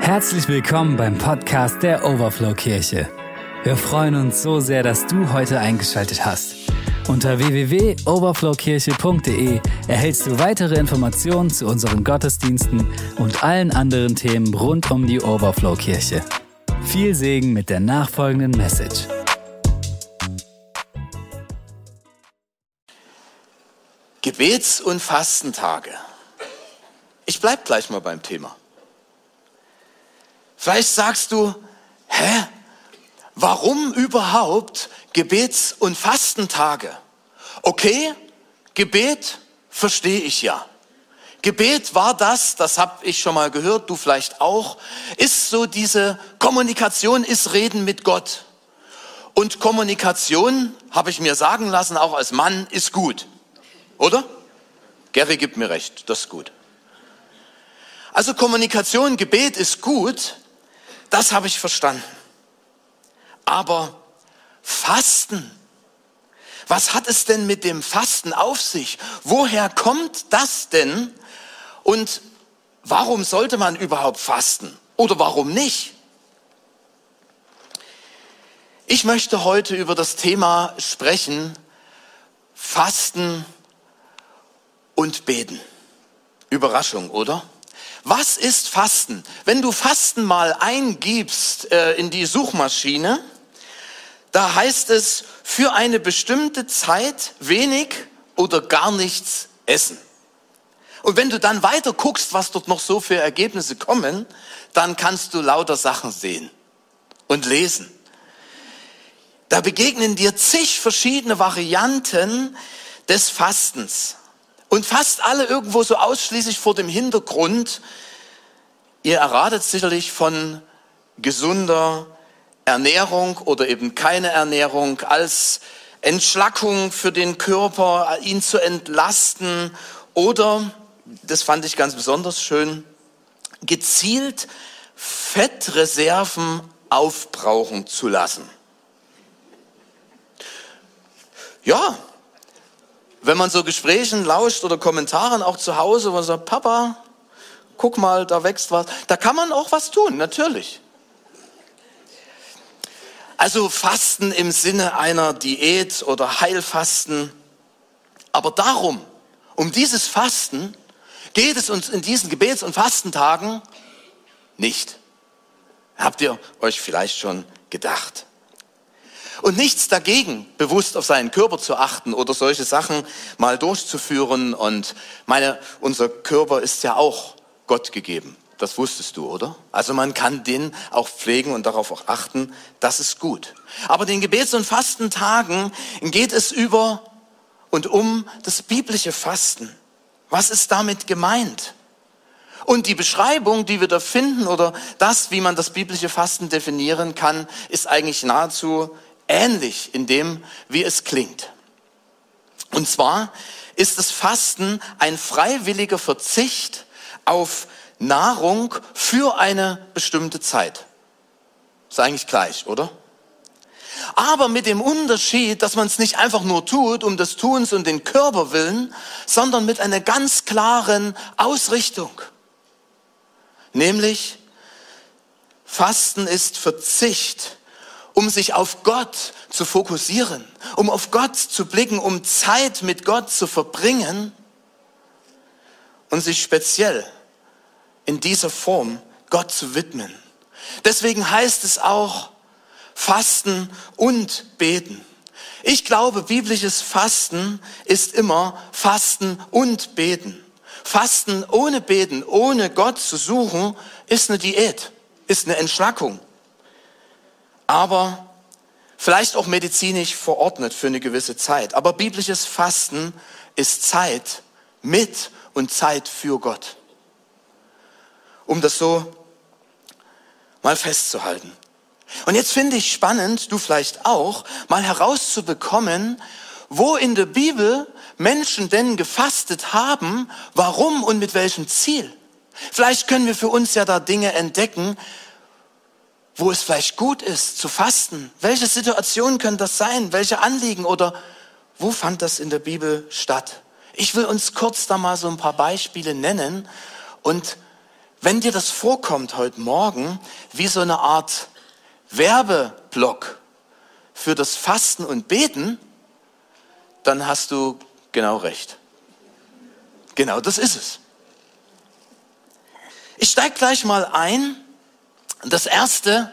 Herzlich willkommen beim Podcast der Overflow Kirche. Wir freuen uns so sehr, dass du heute eingeschaltet hast. Unter www.overflowkirche.de erhältst du weitere Informationen zu unseren Gottesdiensten und allen anderen Themen rund um die Overflow Kirche. Viel Segen mit der nachfolgenden Message. Gebets- und Fastentage. Ich bleib gleich mal beim Thema. Vielleicht sagst du, hä? Warum überhaupt Gebets- und Fastentage? Okay, Gebet verstehe ich ja. Gebet war das, das habe ich schon mal gehört, du vielleicht auch, ist so diese Kommunikation, ist Reden mit Gott. Und Kommunikation, habe ich mir sagen lassen, auch als Mann, ist gut. Oder? Gary gibt mir recht, das ist gut. Also Kommunikation, Gebet ist gut, das habe ich verstanden. Aber Fasten, was hat es denn mit dem Fasten auf sich? Woher kommt das denn? Und warum sollte man überhaupt fasten? Oder warum nicht? Ich möchte heute über das Thema sprechen, Fasten und Beten. Überraschung, oder? Was ist Fasten? Wenn du Fasten mal eingibst äh, in die Suchmaschine, da heißt es für eine bestimmte Zeit wenig oder gar nichts essen. Und wenn du dann weiter guckst, was dort noch so für Ergebnisse kommen, dann kannst du lauter Sachen sehen und lesen. Da begegnen dir zig verschiedene Varianten des Fastens. Und fast alle irgendwo so ausschließlich vor dem Hintergrund, ihr erratet sicherlich von gesunder Ernährung oder eben keine Ernährung als Entschlackung für den Körper, ihn zu entlasten oder, das fand ich ganz besonders schön, gezielt Fettreserven aufbrauchen zu lassen. Ja, wenn man so Gesprächen lauscht oder Kommentaren auch zu Hause, wo man sagt, Papa, guck mal, da wächst was, da kann man auch was tun, natürlich. Also Fasten im Sinne einer Diät oder Heilfasten. Aber darum, um dieses Fasten geht es uns in diesen Gebets- und Fastentagen nicht. Habt ihr euch vielleicht schon gedacht? Und nichts dagegen, bewusst auf seinen Körper zu achten oder solche Sachen mal durchzuführen. Und meine, unser Körper ist ja auch Gott gegeben. Das wusstest du, oder? Also man kann den auch pflegen und darauf auch achten. Das ist gut. Aber den Gebets- und Fastentagen geht es über und um das biblische Fasten. Was ist damit gemeint? Und die Beschreibung, die wir da finden oder das, wie man das biblische Fasten definieren kann, ist eigentlich nahezu ähnlich in dem, wie es klingt. Und zwar ist das Fasten ein freiwilliger Verzicht auf Nahrung für eine bestimmte Zeit. Ist eigentlich gleich, oder? Aber mit dem Unterschied, dass man es nicht einfach nur tut, um des Tuns und den Körper willen, sondern mit einer ganz klaren Ausrichtung. Nämlich, Fasten ist Verzicht um sich auf Gott zu fokussieren, um auf Gott zu blicken, um Zeit mit Gott zu verbringen und sich speziell in dieser Form Gott zu widmen. Deswegen heißt es auch Fasten und Beten. Ich glaube, biblisches Fasten ist immer Fasten und Beten. Fasten ohne Beten, ohne Gott zu suchen, ist eine Diät, ist eine Entschlackung aber vielleicht auch medizinisch verordnet für eine gewisse Zeit. Aber biblisches Fasten ist Zeit mit und Zeit für Gott. Um das so mal festzuhalten. Und jetzt finde ich spannend, du vielleicht auch, mal herauszubekommen, wo in der Bibel Menschen denn gefastet haben, warum und mit welchem Ziel. Vielleicht können wir für uns ja da Dinge entdecken, wo es vielleicht gut ist zu fasten. Welche Situationen können das sein? Welche Anliegen oder wo fand das in der Bibel statt? Ich will uns kurz da mal so ein paar Beispiele nennen und wenn dir das vorkommt heute Morgen wie so eine Art Werbeblock für das Fasten und Beten, dann hast du genau recht. Genau das ist es. Ich steige gleich mal ein. Das erste,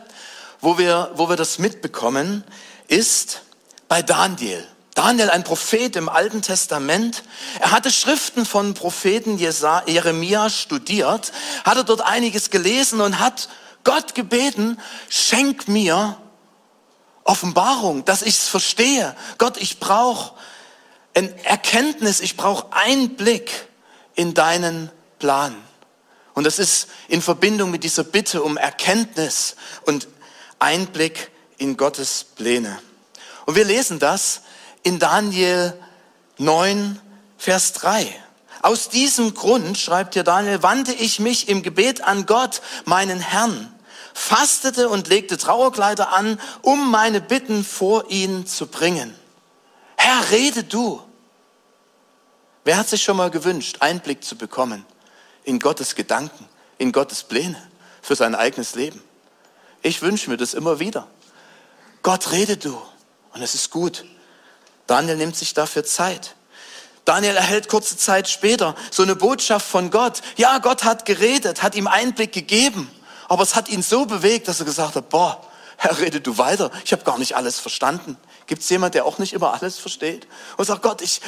wo wir, wo wir das mitbekommen, ist bei Daniel. Daniel, ein Prophet im Alten Testament. Er hatte Schriften von Propheten Jeremia studiert, hatte dort einiges gelesen und hat Gott gebeten, schenk mir Offenbarung, dass ich es verstehe. Gott, ich brauche Erkenntnis, ich brauche Einblick in deinen Plan. Und das ist in Verbindung mit dieser Bitte um Erkenntnis und Einblick in Gottes Pläne. Und wir lesen das in Daniel 9, Vers 3. Aus diesem Grund, schreibt hier Daniel, wandte ich mich im Gebet an Gott, meinen Herrn, fastete und legte Trauerkleider an, um meine Bitten vor ihn zu bringen. Herr, rede du. Wer hat sich schon mal gewünscht, Einblick zu bekommen in Gottes Gedanken, in Gottes Pläne für sein eigenes Leben? Ich wünsche mir das immer wieder. Gott, rede du. Und es ist gut. Daniel nimmt sich dafür Zeit. Daniel erhält kurze Zeit später so eine Botschaft von Gott. Ja, Gott hat geredet, hat ihm Einblick gegeben. Aber es hat ihn so bewegt, dass er gesagt hat, boah, Herr, rede du weiter. Ich habe gar nicht alles verstanden. Gibt es jemand, der auch nicht immer alles versteht? Und sagt, Gott, ich,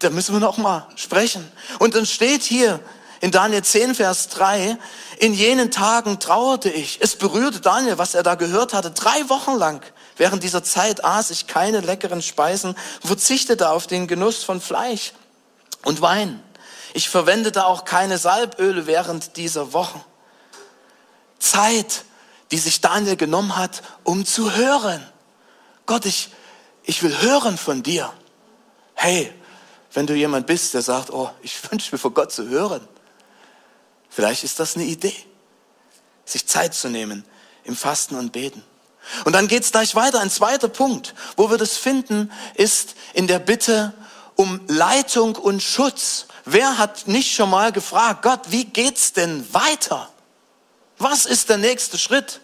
da müssen wir noch mal sprechen. Und dann steht hier in Daniel 10, Vers 3, in jenen Tagen trauerte ich. Es berührte Daniel, was er da gehört hatte, drei Wochen lang. Während dieser Zeit aß ich keine leckeren Speisen, verzichtete auf den Genuss von Fleisch und Wein. Ich verwendete auch keine Salböle während dieser Wochen. Zeit, die sich Daniel genommen hat, um zu hören. Gott, ich, ich will hören von dir. Hey, wenn du jemand bist, der sagt, oh, ich wünsche mir vor Gott zu hören, vielleicht ist das eine Idee, sich Zeit zu nehmen im Fasten und Beten. Und dann geht's gleich weiter. Ein zweiter Punkt, wo wir das finden, ist in der Bitte um Leitung und Schutz. Wer hat nicht schon mal gefragt, Gott, wie geht's denn weiter? Was ist der nächste Schritt?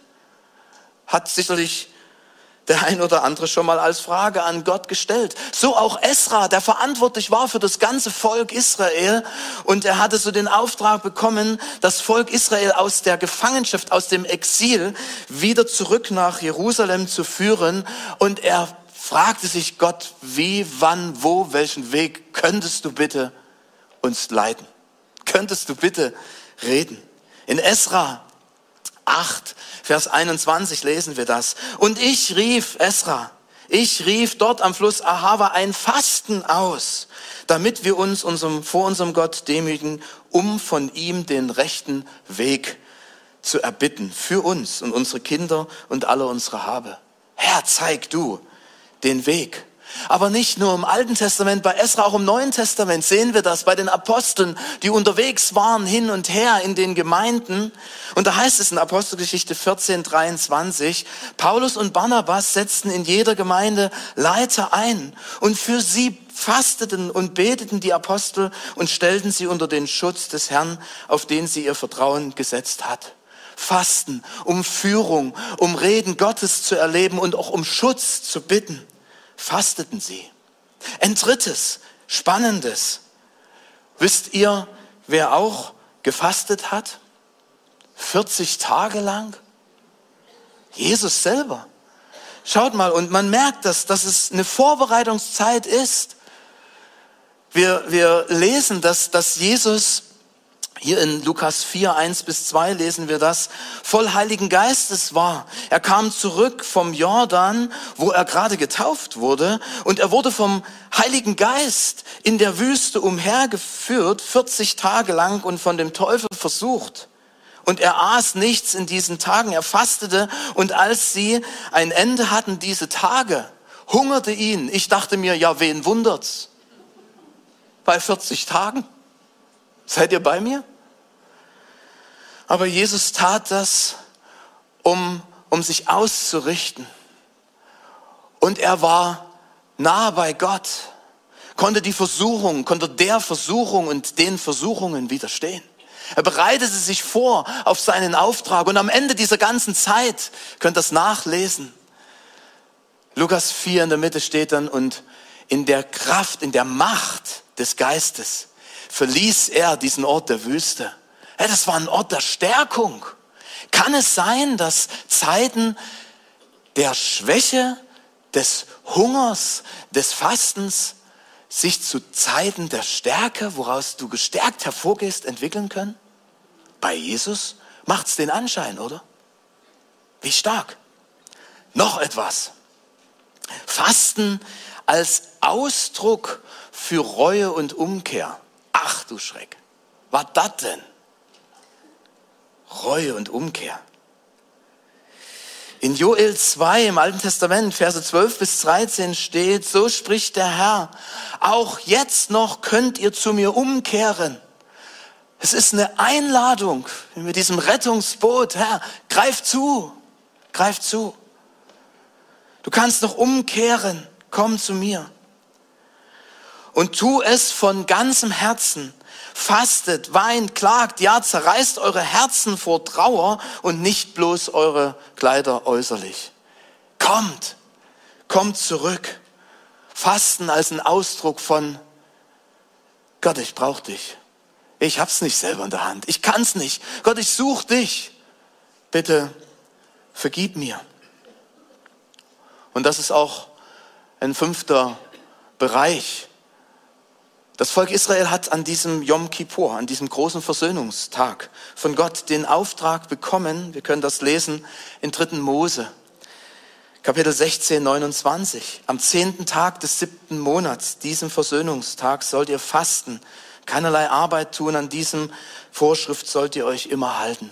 Hat sicherlich der ein oder andere schon mal als Frage an Gott gestellt. So auch Esra, der verantwortlich war für das ganze Volk Israel. Und er hatte so den Auftrag bekommen, das Volk Israel aus der Gefangenschaft, aus dem Exil wieder zurück nach Jerusalem zu führen. Und er fragte sich Gott, wie, wann, wo, welchen Weg könntest du bitte uns leiten? Könntest du bitte reden? In Esra 8, Vers 21 lesen wir das. Und ich rief, Esra, ich rief dort am Fluss Ahava ein Fasten aus, damit wir uns unserem, vor unserem Gott demütigen, um von ihm den rechten Weg zu erbitten, für uns und unsere Kinder und alle unsere Habe. Herr, zeig du den Weg. Aber nicht nur im Alten Testament, bei Esra, auch im Neuen Testament sehen wir das bei den Aposteln, die unterwegs waren hin und her in den Gemeinden. Und da heißt es in Apostelgeschichte 14, 23, Paulus und Barnabas setzten in jeder Gemeinde Leiter ein und für sie fasteten und beteten die Apostel und stellten sie unter den Schutz des Herrn, auf den sie ihr Vertrauen gesetzt hat. Fasten, um Führung, um Reden Gottes zu erleben und auch um Schutz zu bitten fasteten sie. Ein drittes, spannendes. Wisst ihr, wer auch gefastet hat? 40 Tage lang? Jesus selber. Schaut mal, und man merkt, dass, dass es eine Vorbereitungszeit ist. Wir, wir lesen, dass, dass Jesus hier in Lukas 4, 1 bis 2 lesen wir das, voll Heiligen Geistes war. Er kam zurück vom Jordan, wo er gerade getauft wurde, und er wurde vom Heiligen Geist in der Wüste umhergeführt, 40 Tage lang und von dem Teufel versucht. Und er aß nichts in diesen Tagen, er fastete, und als sie ein Ende hatten, diese Tage, hungerte ihn. Ich dachte mir, ja, wen wundert's? Bei 40 Tagen? Seid ihr bei mir? Aber Jesus tat das, um, um sich auszurichten. Und er war nah bei Gott, konnte die Versuchung, konnte der Versuchung und den Versuchungen widerstehen. Er bereitete sich vor auf seinen Auftrag und am Ende dieser ganzen Zeit, könnt ihr das nachlesen, Lukas 4 in der Mitte steht dann und in der Kraft, in der Macht des Geistes verließ er diesen Ort der Wüste. Ja, das war ein Ort der Stärkung. Kann es sein, dass Zeiten der Schwäche, des Hungers, des Fastens sich zu Zeiten der Stärke, woraus du gestärkt hervorgehst, entwickeln können? Bei Jesus macht es den Anschein, oder? Wie stark. Noch etwas. Fasten als Ausdruck für Reue und Umkehr. Ach du Schreck. Was das denn? Reue und Umkehr. In Joel 2 im Alten Testament, Verse 12 bis 13 steht, so spricht der Herr, auch jetzt noch könnt ihr zu mir umkehren. Es ist eine Einladung mit diesem Rettungsboot. Herr, greif zu, greif zu. Du kannst noch umkehren, komm zu mir. Und tu es von ganzem Herzen. Fastet, weint, klagt, ja, zerreißt eure Herzen vor Trauer und nicht bloß eure Kleider äußerlich. Kommt, kommt zurück. Fasten als ein Ausdruck von Gott, ich brauche dich. Ich hab's nicht selber in der Hand. Ich kann's nicht. Gott, ich such dich. Bitte vergib mir. Und das ist auch ein fünfter Bereich. Das Volk Israel hat an diesem Yom Kippur, an diesem großen Versöhnungstag von Gott den Auftrag bekommen, wir können das lesen in 3. Mose, Kapitel 16, 29. Am zehnten Tag des siebten Monats, diesem Versöhnungstag, sollt ihr fasten, keinerlei Arbeit tun, an diesem Vorschrift sollt ihr euch immer halten.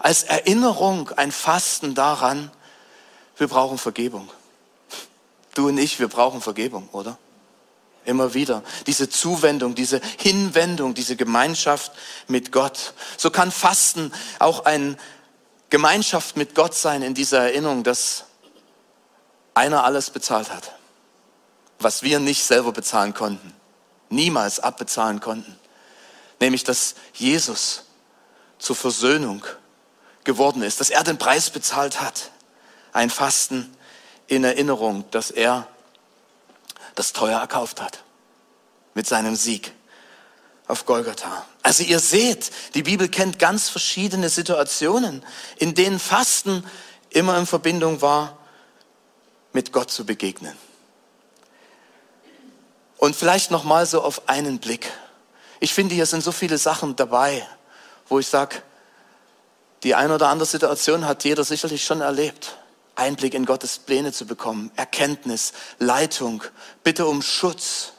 Als Erinnerung ein Fasten daran, wir brauchen Vergebung. Du und ich, wir brauchen Vergebung, oder? Immer wieder. Diese Zuwendung, diese Hinwendung, diese Gemeinschaft mit Gott. So kann Fasten auch eine Gemeinschaft mit Gott sein in dieser Erinnerung, dass einer alles bezahlt hat, was wir nicht selber bezahlen konnten, niemals abbezahlen konnten. Nämlich, dass Jesus zur Versöhnung geworden ist, dass er den Preis bezahlt hat. Ein Fasten in Erinnerung, dass er das teuer erkauft hat mit seinem Sieg auf Golgatha. Also ihr seht, die Bibel kennt ganz verschiedene Situationen, in denen Fasten immer in Verbindung war, mit Gott zu begegnen. Und vielleicht noch mal so auf einen Blick. Ich finde, hier sind so viele Sachen dabei, wo ich sage, die eine oder andere Situation hat jeder sicherlich schon erlebt. Einblick in Gottes Pläne zu bekommen, Erkenntnis, Leitung, Bitte um Schutz,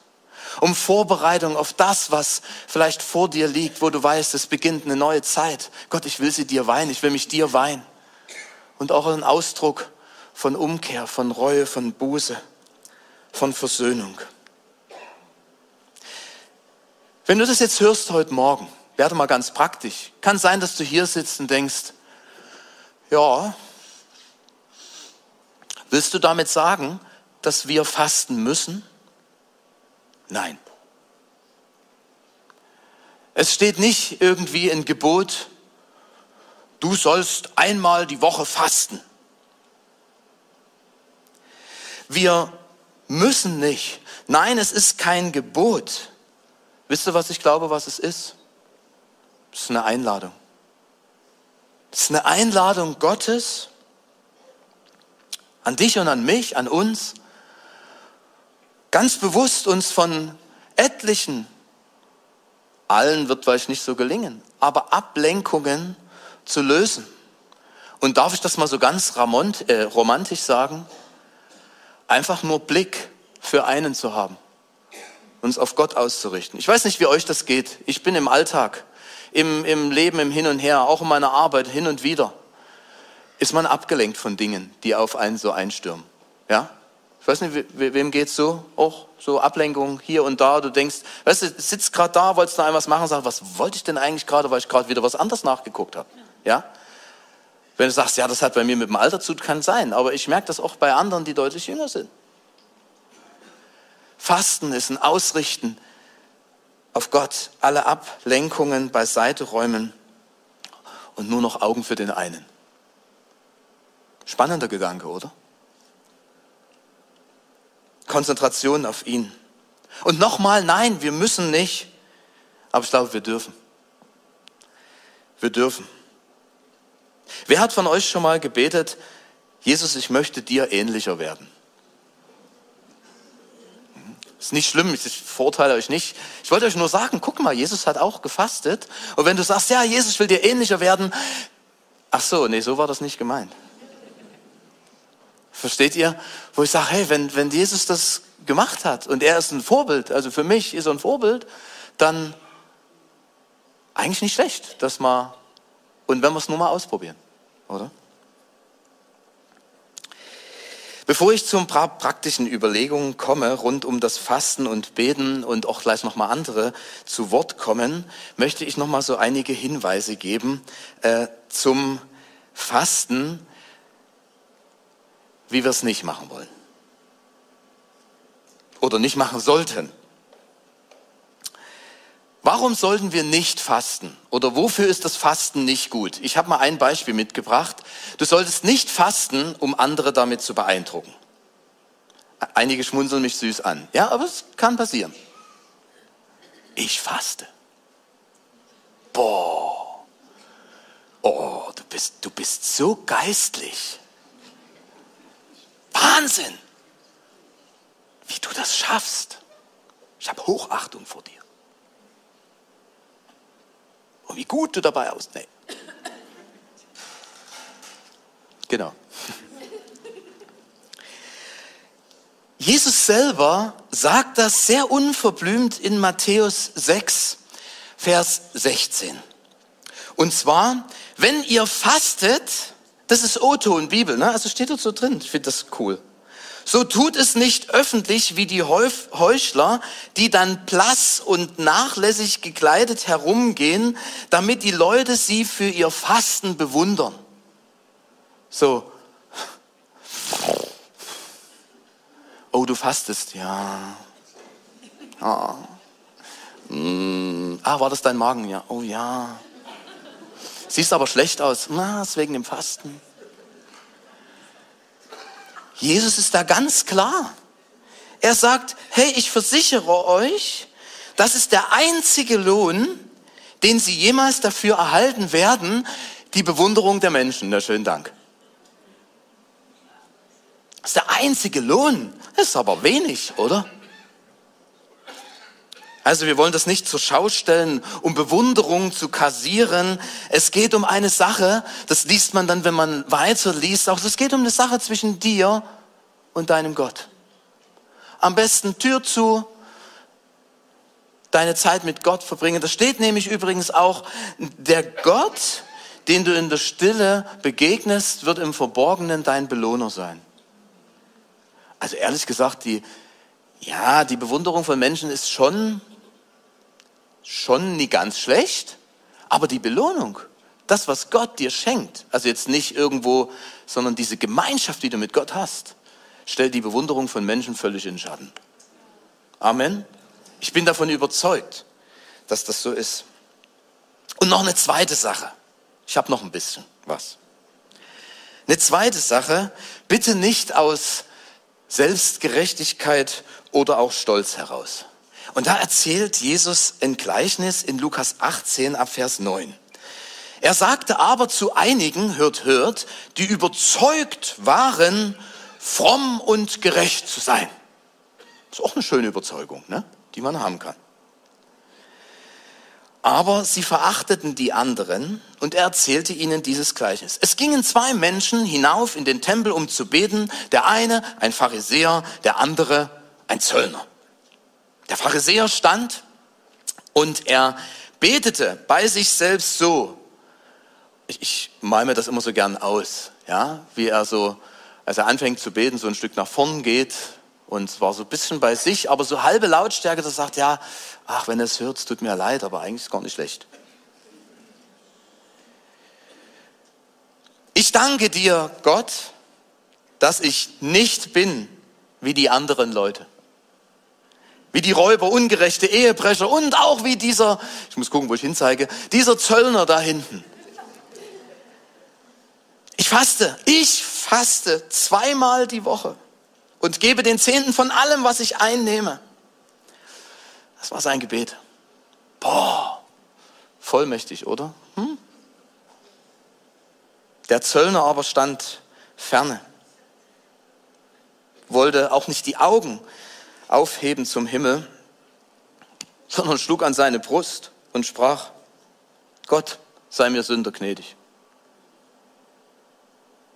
um Vorbereitung auf das, was vielleicht vor dir liegt, wo du weißt, es beginnt eine neue Zeit. Gott, ich will sie dir weihen, ich will mich dir weihen. Und auch ein Ausdruck von Umkehr, von Reue, von Buße, von Versöhnung. Wenn du das jetzt hörst heute Morgen, werde mal ganz praktisch. Kann sein, dass du hier sitzt und denkst, ja, Willst du damit sagen, dass wir fasten müssen? Nein. Es steht nicht irgendwie in Gebot, du sollst einmal die Woche fasten. Wir müssen nicht. Nein, es ist kein Gebot. Wisst ihr, was ich glaube, was es ist? Es ist eine Einladung. Es ist eine Einladung Gottes, an dich und an mich, an uns, ganz bewusst uns von etlichen, allen wird vielleicht nicht so gelingen, aber Ablenkungen zu lösen. Und darf ich das mal so ganz äh, romantisch sagen? Einfach nur Blick für einen zu haben, uns auf Gott auszurichten. Ich weiß nicht, wie euch das geht. Ich bin im Alltag, im, im Leben, im Hin und Her, auch in meiner Arbeit hin und wieder ist man abgelenkt von Dingen, die auf einen so einstürmen. Ja? Ich weiß nicht, wem geht's so? Auch so Ablenkung hier und da. Du denkst, weißt du, sitzt gerade da, wolltest noch einmal machen, sagst, was wollte ich denn eigentlich gerade, weil ich gerade wieder was anderes nachgeguckt habe. Ja? Wenn du sagst, ja, das hat bei mir mit dem Alter zu tun, kann sein, aber ich merke das auch bei anderen, die deutlich jünger sind. Fasten ist ein Ausrichten auf Gott, alle Ablenkungen beiseite räumen und nur noch Augen für den einen. Spannender Gedanke, oder? Konzentration auf ihn. Und nochmal, nein, wir müssen nicht, aber ich glaube, wir dürfen. Wir dürfen. Wer hat von euch schon mal gebetet, Jesus, ich möchte dir ähnlicher werden? Ist nicht schlimm, ich verurteile euch nicht. Ich wollte euch nur sagen, guck mal, Jesus hat auch gefastet. Und wenn du sagst, ja, Jesus will dir ähnlicher werden, ach so, nee, so war das nicht gemeint. Versteht ihr? Wo ich sage, hey, wenn, wenn Jesus das gemacht hat und er ist ein Vorbild, also für mich ist er ein Vorbild, dann eigentlich nicht schlecht, dass man, und wenn wir es nur mal ausprobieren, oder? Bevor ich zu ein paar praktischen Überlegungen komme rund um das Fasten und Beten und auch gleich nochmal andere zu Wort kommen, möchte ich nochmal so einige Hinweise geben äh, zum Fasten, wie wir es nicht machen wollen oder nicht machen sollten. Warum sollten wir nicht fasten? Oder wofür ist das Fasten nicht gut? Ich habe mal ein Beispiel mitgebracht. Du solltest nicht fasten, um andere damit zu beeindrucken. Einige schmunzeln mich süß an. Ja, aber es kann passieren. Ich faste. Boah. Oh, du bist, du bist so geistlich. Wahnsinn. Wie du das schaffst. Ich habe Hochachtung vor dir. Und wie gut du dabei aus. Nee. Genau. Jesus selber sagt das sehr unverblümt in Matthäus 6, Vers 16. Und zwar, wenn ihr fastet, das ist O-Ton Bibel, ne? also steht dort so drin, ich finde das cool. So tut es nicht öffentlich wie die Heuchler, die dann blass und nachlässig gekleidet herumgehen, damit die Leute sie für ihr Fasten bewundern. So. Oh, du fastest, ja. Ah. Mm. ah, war das dein Magen? Ja. Oh ja. Siehst aber schlecht aus. Na, ist wegen dem Fasten. Jesus ist da ganz klar. Er sagt, hey, ich versichere euch, das ist der einzige Lohn, den sie jemals dafür erhalten werden, die Bewunderung der Menschen. Na, schönen Dank. Das ist der einzige Lohn. Das ist aber wenig, oder? Also wir wollen das nicht zur Schau stellen, um Bewunderung zu kassieren. Es geht um eine Sache, das liest man dann, wenn man weiter liest, auch es geht um eine Sache zwischen dir und deinem Gott. Am besten Tür zu, deine Zeit mit Gott verbringen. Das steht nämlich übrigens auch, der Gott, den du in der Stille begegnest, wird im Verborgenen dein Belohner sein. Also ehrlich gesagt, die, ja, die Bewunderung von Menschen ist schon schon nie ganz schlecht, aber die Belohnung, das, was Gott dir schenkt, also jetzt nicht irgendwo, sondern diese Gemeinschaft, die du mit Gott hast, stellt die Bewunderung von Menschen völlig in Schatten. Amen. Ich bin davon überzeugt, dass das so ist. Und noch eine zweite Sache. Ich habe noch ein bisschen was. Eine zweite Sache, bitte nicht aus Selbstgerechtigkeit oder auch Stolz heraus. Und da erzählt Jesus ein Gleichnis in Lukas 18 ab Vers 9. Er sagte aber zu einigen, hört, hört, die überzeugt waren, fromm und gerecht zu sein. Ist auch eine schöne Überzeugung, ne? die man haben kann. Aber sie verachteten die anderen und er erzählte ihnen dieses Gleichnis. Es gingen zwei Menschen hinauf in den Tempel, um zu beten. Der eine ein Pharisäer, der andere ein Zöllner. Der Pharisäer stand und er betete bei sich selbst so. Ich, ich mal mir das immer so gern aus, ja, wie er so, als er anfängt zu beten, so ein Stück nach vorn geht und war so ein bisschen bei sich, aber so halbe Lautstärke, das sagt, ja, ach, wenn es hört, tut mir leid, aber eigentlich ist gar nicht schlecht. Ich danke dir, Gott, dass ich nicht bin wie die anderen Leute Wie die Räuber, ungerechte Ehebrecher und auch wie dieser, ich muss gucken, wo ich hinzeige, dieser Zöllner da hinten. Ich faste, ich faste zweimal die Woche und gebe den Zehnten von allem, was ich einnehme. Das war sein Gebet. Boah, vollmächtig, oder? Hm? Der Zöllner aber stand ferne, wollte auch nicht die Augen aufheben zum Himmel, sondern schlug an seine Brust und sprach, Gott sei mir Sünder gnädig.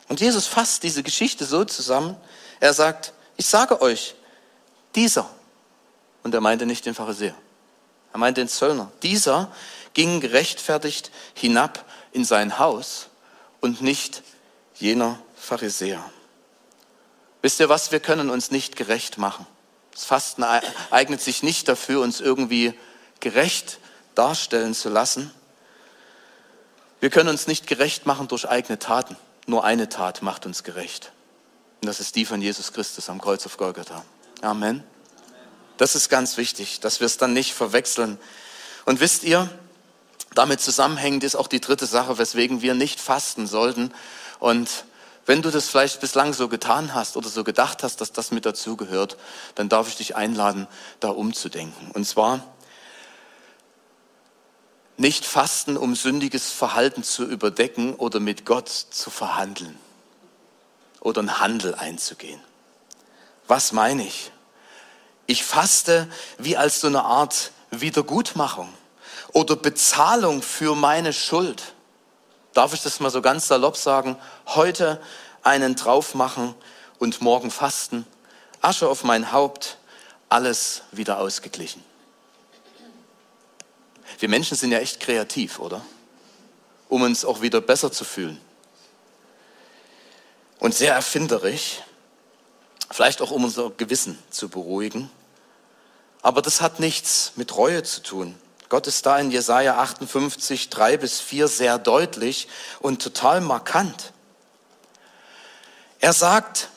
Und Jesus fasst diese Geschichte so zusammen, er sagt, ich sage euch, dieser, und er meinte nicht den Pharisäer, er meinte den Zöllner, dieser ging gerechtfertigt hinab in sein Haus und nicht jener Pharisäer. Wisst ihr was, wir können uns nicht gerecht machen. Das Fasten eignet sich nicht dafür, uns irgendwie gerecht darstellen zu lassen. Wir können uns nicht gerecht machen durch eigene Taten. Nur eine Tat macht uns gerecht. Und das ist die von Jesus Christus am Kreuz auf Golgatha. Amen. Das ist ganz wichtig, dass wir es dann nicht verwechseln. Und wisst ihr, damit zusammenhängend ist auch die dritte Sache, weswegen wir nicht fasten sollten. Und wenn du das vielleicht bislang so getan hast oder so gedacht hast, dass das mit dazugehört, dann darf ich dich einladen, da umzudenken. Und zwar nicht fasten, um sündiges Verhalten zu überdecken oder mit Gott zu verhandeln oder einen Handel einzugehen. Was meine ich? Ich faste wie als so eine Art Wiedergutmachung oder Bezahlung für meine Schuld. Darf ich das mal so ganz salopp sagen? Heute einen drauf machen und morgen fasten. Asche auf mein Haupt, alles wieder ausgeglichen. Wir Menschen sind ja echt kreativ, oder? Um uns auch wieder besser zu fühlen. Und sehr erfinderisch, vielleicht auch um unser Gewissen zu beruhigen. Aber das hat nichts mit Reue zu tun. Gott ist da in Jesaja 58, 3 bis 4 sehr deutlich und total markant. Er sagt,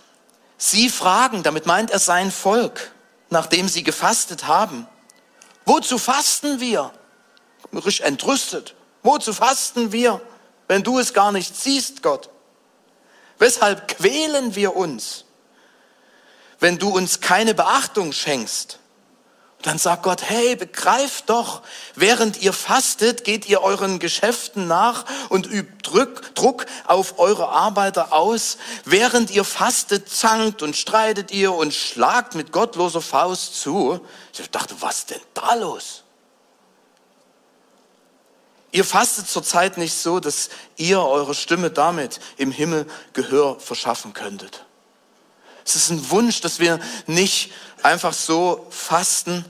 Sie fragen, damit meint er sein Volk, nachdem sie gefastet haben. Wozu fasten wir? Richtig entrüstet. Wozu fasten wir, wenn du es gar nicht siehst, Gott? Weshalb quälen wir uns, wenn du uns keine Beachtung schenkst? Dann sagt Gott, hey, begreift doch, während ihr fastet, geht ihr euren Geschäften nach und übt Druck, Druck auf eure Arbeiter aus. Während ihr fastet, zankt und streitet ihr und schlagt mit gottloser Faust zu. Ich dachte, was denn da los? Ihr fastet zurzeit nicht so, dass ihr eure Stimme damit im Himmel Gehör verschaffen könntet. Es ist ein Wunsch, dass wir nicht einfach so fasten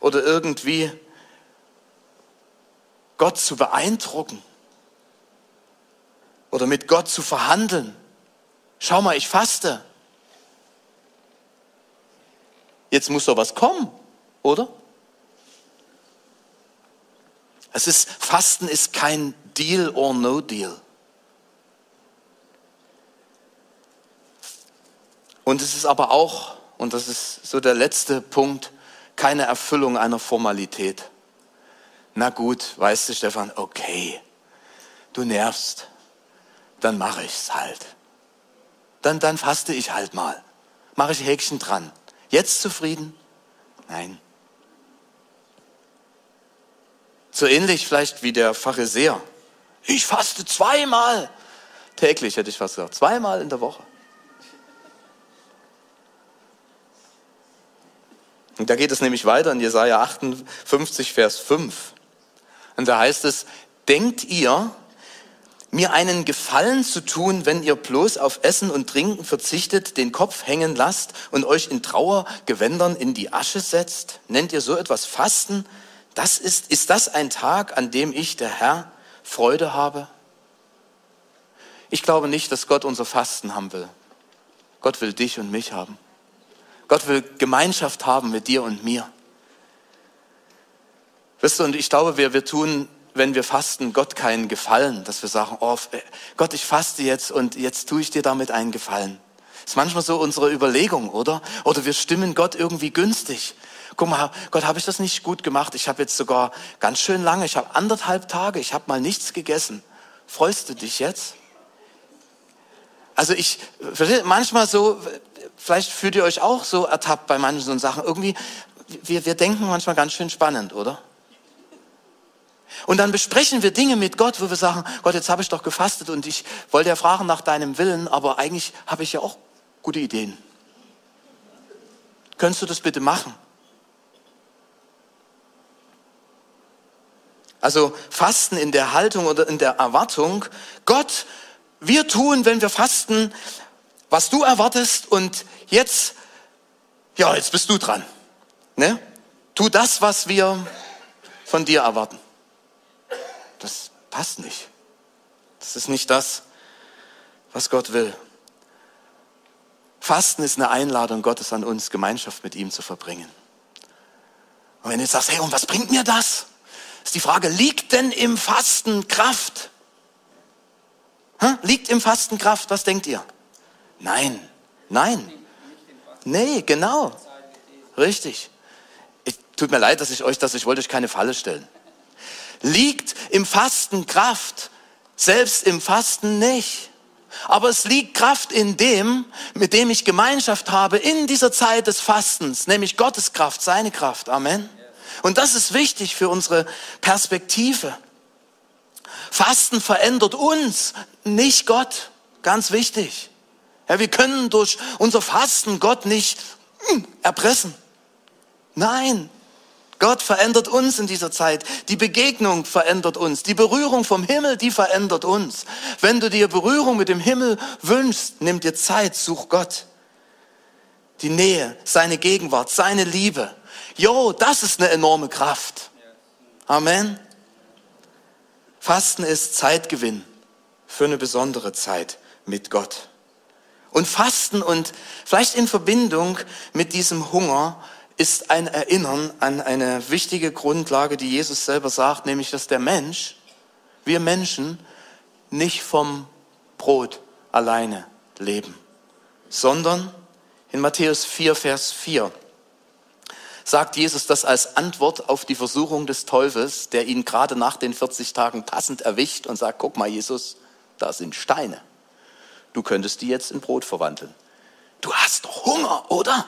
oder irgendwie Gott zu beeindrucken oder mit Gott zu verhandeln. Schau mal, ich faste. Jetzt muss doch was kommen, oder? Es ist, Fasten ist kein Deal or no Deal. Und es ist aber auch, und das ist so der letzte Punkt, keine Erfüllung einer Formalität. Na gut, weißt du, Stefan, okay, du nervst, dann mache ich's halt. Dann, dann faste ich halt mal. Mache ich Häkchen dran. Jetzt zufrieden? Nein. So ähnlich vielleicht wie der Pharisäer. Ich faste zweimal täglich, hätte ich fast gesagt. Zweimal in der Woche. Und da geht es nämlich weiter in Jesaja 58, Vers 5. Und da heißt es, denkt ihr, mir einen Gefallen zu tun, wenn ihr bloß auf Essen und Trinken verzichtet, den Kopf hängen lasst und euch in Trauergewändern in die Asche setzt? Nennt ihr so etwas Fasten? Das ist, ist das ein Tag, an dem ich, der Herr, Freude habe? Ich glaube nicht, dass Gott unser Fasten haben will. Gott will dich und mich haben. Gott will Gemeinschaft haben mit dir und mir. Wisst du, und ich glaube, wir, wir tun, wenn wir fasten, Gott keinen Gefallen, dass wir sagen, oh, Gott, ich faste jetzt und jetzt tue ich dir damit einen Gefallen. Das ist manchmal so unsere Überlegung, oder? Oder wir stimmen Gott irgendwie günstig. guck mal, Gott, habe ich das nicht gut gemacht? Ich habe jetzt sogar ganz schön lange, ich habe anderthalb Tage, ich habe mal nichts gegessen. Freust du dich jetzt? Also ich, manchmal so, vielleicht fühlt ihr euch auch so ertappt bei manchen Sachen. Irgendwie, wir, wir denken manchmal ganz schön spannend, oder? Und dann besprechen wir Dinge mit Gott, wo wir sagen, Gott, jetzt habe ich doch gefastet und ich wollte ja fragen nach deinem Willen, aber eigentlich habe ich ja auch gute Ideen. Könntest du das bitte machen? Also Fasten in der Haltung oder in der Erwartung, Gott, wir tun, wenn wir fasten, was du erwartest und jetzt, ja, jetzt bist du dran. Ne? Tu das, was wir von dir erwarten. Das passt nicht. Das ist nicht das, was Gott will. Fasten ist eine Einladung Gottes an uns, Gemeinschaft mit ihm zu verbringen. Und wenn du jetzt sagst, hey, und was bringt mir das? Ist die Frage, liegt denn im Fasten Kraft? Liegt im Fasten Kraft? Was denkt ihr? Nein, nein. Nee, genau. Richtig. Ich, tut mir leid, dass ich euch das, ich wollte euch keine Falle stellen. Liegt im Fasten Kraft? Selbst im Fasten nicht. Aber es liegt Kraft in dem, mit dem ich Gemeinschaft habe in dieser Zeit des Fastens, nämlich Gottes Kraft, seine Kraft. Amen. Und das ist wichtig für unsere Perspektive. Fasten verändert uns, nicht Gott. Ganz wichtig. Ja, wir können durch unser Fasten Gott nicht hm, erpressen. Nein, Gott verändert uns in dieser Zeit. Die Begegnung verändert uns. Die Berührung vom Himmel, die verändert uns. Wenn du dir Berührung mit dem Himmel wünschst, nimm dir Zeit, such Gott. Die Nähe, seine Gegenwart, seine Liebe. Jo, das ist eine enorme Kraft. Amen. Fasten ist Zeitgewinn für eine besondere Zeit mit Gott. Und Fasten und vielleicht in Verbindung mit diesem Hunger ist ein Erinnern an eine wichtige Grundlage, die Jesus selber sagt, nämlich, dass der Mensch, wir Menschen, nicht vom Brot alleine leben, sondern in Matthäus 4, Vers 4 sagt Jesus das als Antwort auf die Versuchung des Teufels, der ihn gerade nach den 40 Tagen passend erwischt und sagt, guck mal Jesus, da sind Steine. Du könntest die jetzt in Brot verwandeln. Du hast doch Hunger, oder?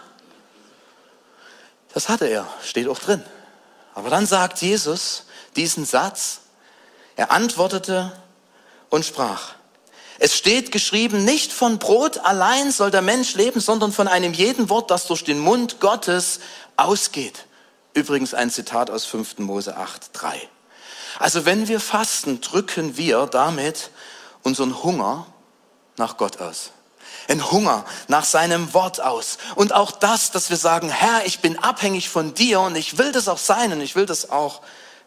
Das hatte er, steht auch drin. Aber dann sagt Jesus diesen Satz, er antwortete und sprach, es steht geschrieben, nicht von Brot allein soll der Mensch leben, sondern von einem jeden Wort, das durch den Mund Gottes ausgeht. Übrigens ein Zitat aus 5. Mose 8, 3. Also wenn wir fasten, drücken wir damit unseren Hunger nach Gott aus ein Hunger nach seinem Wort aus. Und auch das, dass wir sagen, Herr, ich bin abhängig von dir und ich will das auch sein und ich will das auch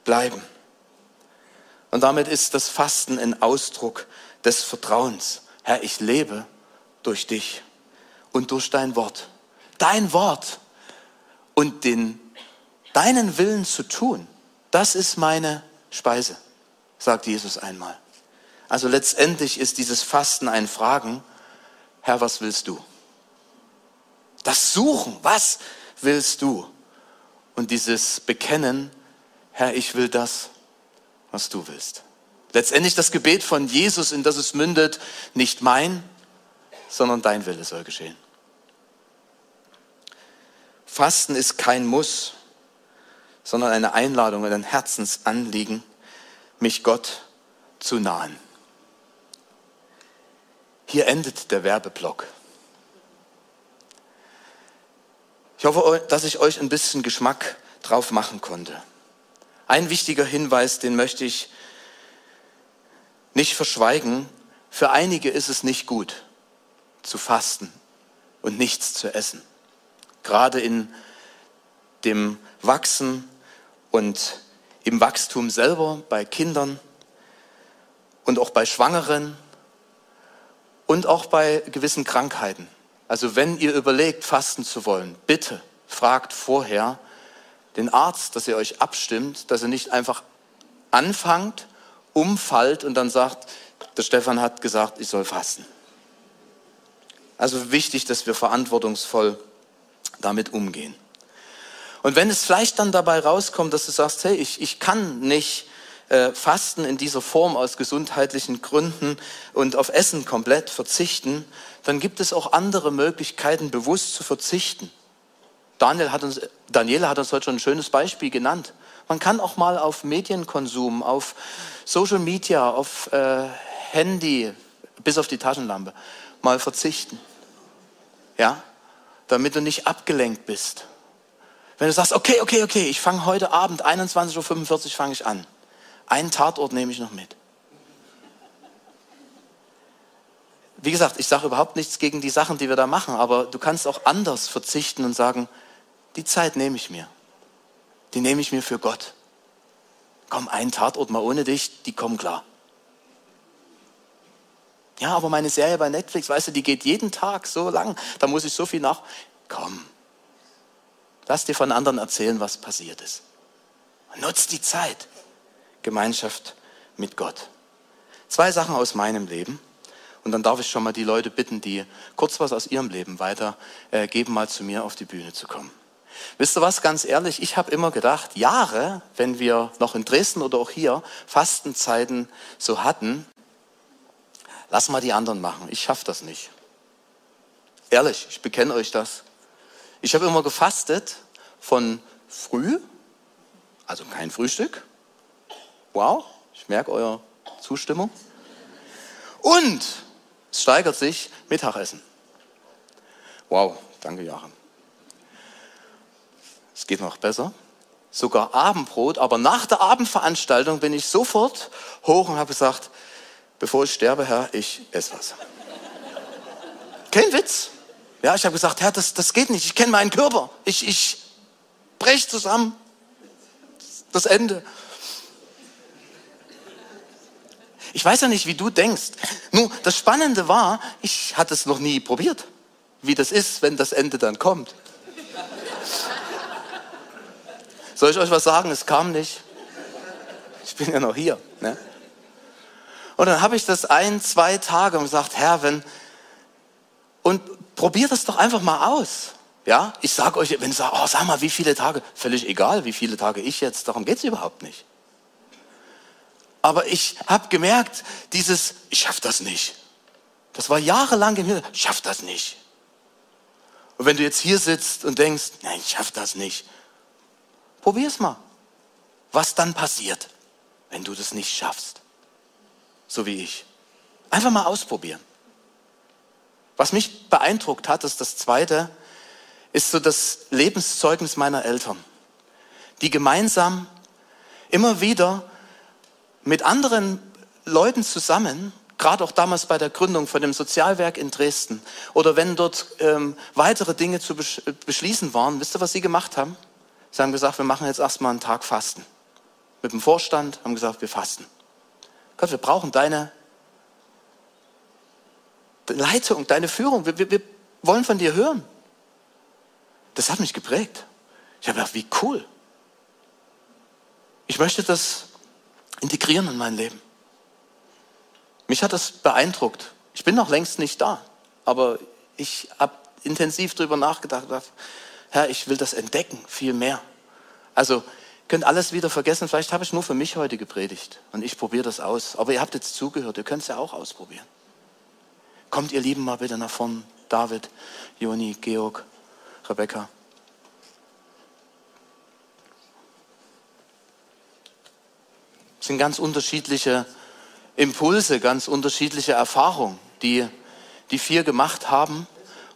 bleiben. Und damit ist das Fasten ein Ausdruck des Vertrauens. Herr, ich lebe durch dich und durch dein Wort. Dein Wort und den, deinen Willen zu tun, das ist meine Speise, sagt Jesus einmal. Also letztendlich ist dieses Fasten ein Fragen, Herr, was willst du? Das Suchen, was willst du? Und dieses Bekennen, Herr, ich will das, was du willst. Letztendlich das Gebet von Jesus, in das es mündet, nicht mein, sondern dein Wille soll geschehen. Fasten ist kein Muss, sondern eine Einladung und ein Herzensanliegen, mich Gott zu nahen. Hier endet der Werbeblock. Ich hoffe, dass ich euch ein bisschen Geschmack drauf machen konnte. Ein wichtiger Hinweis, den möchte ich nicht verschweigen. Für einige ist es nicht gut, zu fasten und nichts zu essen. Gerade in dem Wachsen und im Wachstum selber bei Kindern und auch bei Schwangeren und auch bei gewissen Krankheiten. Also wenn ihr überlegt, fasten zu wollen, bitte fragt vorher den Arzt, dass ihr euch abstimmt, dass ihr nicht einfach anfangt, umfallt und dann sagt, der Stefan hat gesagt, ich soll fasten. Also wichtig, dass wir verantwortungsvoll damit umgehen. Und wenn es vielleicht dann dabei rauskommt, dass du sagst, hey, ich, ich kann nicht äh, fasten in dieser Form aus gesundheitlichen Gründen und auf Essen komplett verzichten, dann gibt es auch andere Möglichkeiten, bewusst zu verzichten. Daniel hat uns, Daniela hat uns heute schon ein schönes Beispiel genannt. Man kann auch mal auf Medienkonsum, auf Social Media, auf äh, Handy, bis auf die Taschenlampe, mal verzichten. Ja? Damit du nicht abgelenkt bist. Wenn du sagst, okay, okay, okay, ich fange heute Abend, 21.45 Uhr fange ich an. Einen Tatort nehme ich noch mit. Wie gesagt, ich sage überhaupt nichts gegen die Sachen, die wir da machen, aber du kannst auch anders verzichten und sagen, die Zeit nehme ich mir. Die nehme ich mir für Gott. Komm, ein Tatort mal ohne dich, die kommen klar. Ja, aber meine Serie bei Netflix, weißt du, die geht jeden Tag so lang, da muss ich so viel nach. Komm, lass dir von anderen erzählen, was passiert ist. Nutz die Zeit. Gemeinschaft mit Gott. Zwei Sachen aus meinem Leben. Und dann darf ich schon mal die Leute bitten, die kurz was aus ihrem Leben weitergeben, äh, mal zu mir auf die Bühne zu kommen. Wisst ihr was, ganz ehrlich, ich habe immer gedacht, Jahre, wenn wir noch in Dresden oder auch hier Fastenzeiten so hatten, lass mal die anderen machen, ich schaffe das nicht. Ehrlich, ich bekenne euch das. Ich habe immer gefastet von früh, also kein Frühstück, Wow, ich merke eure Zustimmung. Und es steigert sich Mittagessen. Wow, danke Joachim. Es geht noch besser. Sogar Abendbrot, aber nach der Abendveranstaltung bin ich sofort hoch und habe gesagt, bevor ich sterbe, Herr, ich esse was. Kein Witz. Ja, ich habe gesagt, Herr, das, das geht nicht. Ich kenne meinen Körper. Ich, ich brech zusammen. Das Ende. Ich weiß ja nicht, wie du denkst. Nun, das Spannende war, ich hatte es noch nie probiert, wie das ist, wenn das Ende dann kommt. Soll ich euch was sagen? Es kam nicht. Ich bin ja noch hier. Ne? Und dann habe ich das ein, zwei Tage und gesagt, Herr, wenn und probiert das doch einfach mal aus. Ja, ich sage euch, wenn ihr sagt, oh, sag mal, wie viele Tage, völlig egal, wie viele Tage ich jetzt, darum geht es überhaupt nicht. Aber ich habe gemerkt, dieses, ich schaff das nicht. Das war jahrelang im Hirn, ich schaff das nicht. Und wenn du jetzt hier sitzt und denkst, nein, ich schaff das nicht, probier's mal. Was dann passiert, wenn du das nicht schaffst? So wie ich. Einfach mal ausprobieren. Was mich beeindruckt hat, ist das zweite, ist so das Lebenszeugnis meiner Eltern, die gemeinsam immer wieder mit anderen Leuten zusammen, gerade auch damals bei der Gründung von dem Sozialwerk in Dresden, oder wenn dort ähm, weitere Dinge zu beschließen waren, wisst ihr, was sie gemacht haben? Sie haben gesagt, wir machen jetzt erstmal einen Tag Fasten. Mit dem Vorstand haben gesagt, wir fasten. Gott, wir brauchen deine Leitung, deine Führung. Wir, wir, wir wollen von dir hören. Das hat mich geprägt. Ich habe gedacht, wie cool. Ich möchte das integrieren in mein Leben. Mich hat das beeindruckt. Ich bin noch längst nicht da, aber ich habe intensiv darüber nachgedacht. Herr, ich will das entdecken, viel mehr. Also könnt alles wieder vergessen. Vielleicht habe ich nur für mich heute gepredigt und ich probiere das aus. Aber ihr habt jetzt zugehört, ihr könnt es ja auch ausprobieren. Kommt ihr Lieben mal bitte nach vorn. David, Joni, Georg, Rebecca. Es sind ganz unterschiedliche Impulse, ganz unterschiedliche Erfahrungen, die die vier gemacht haben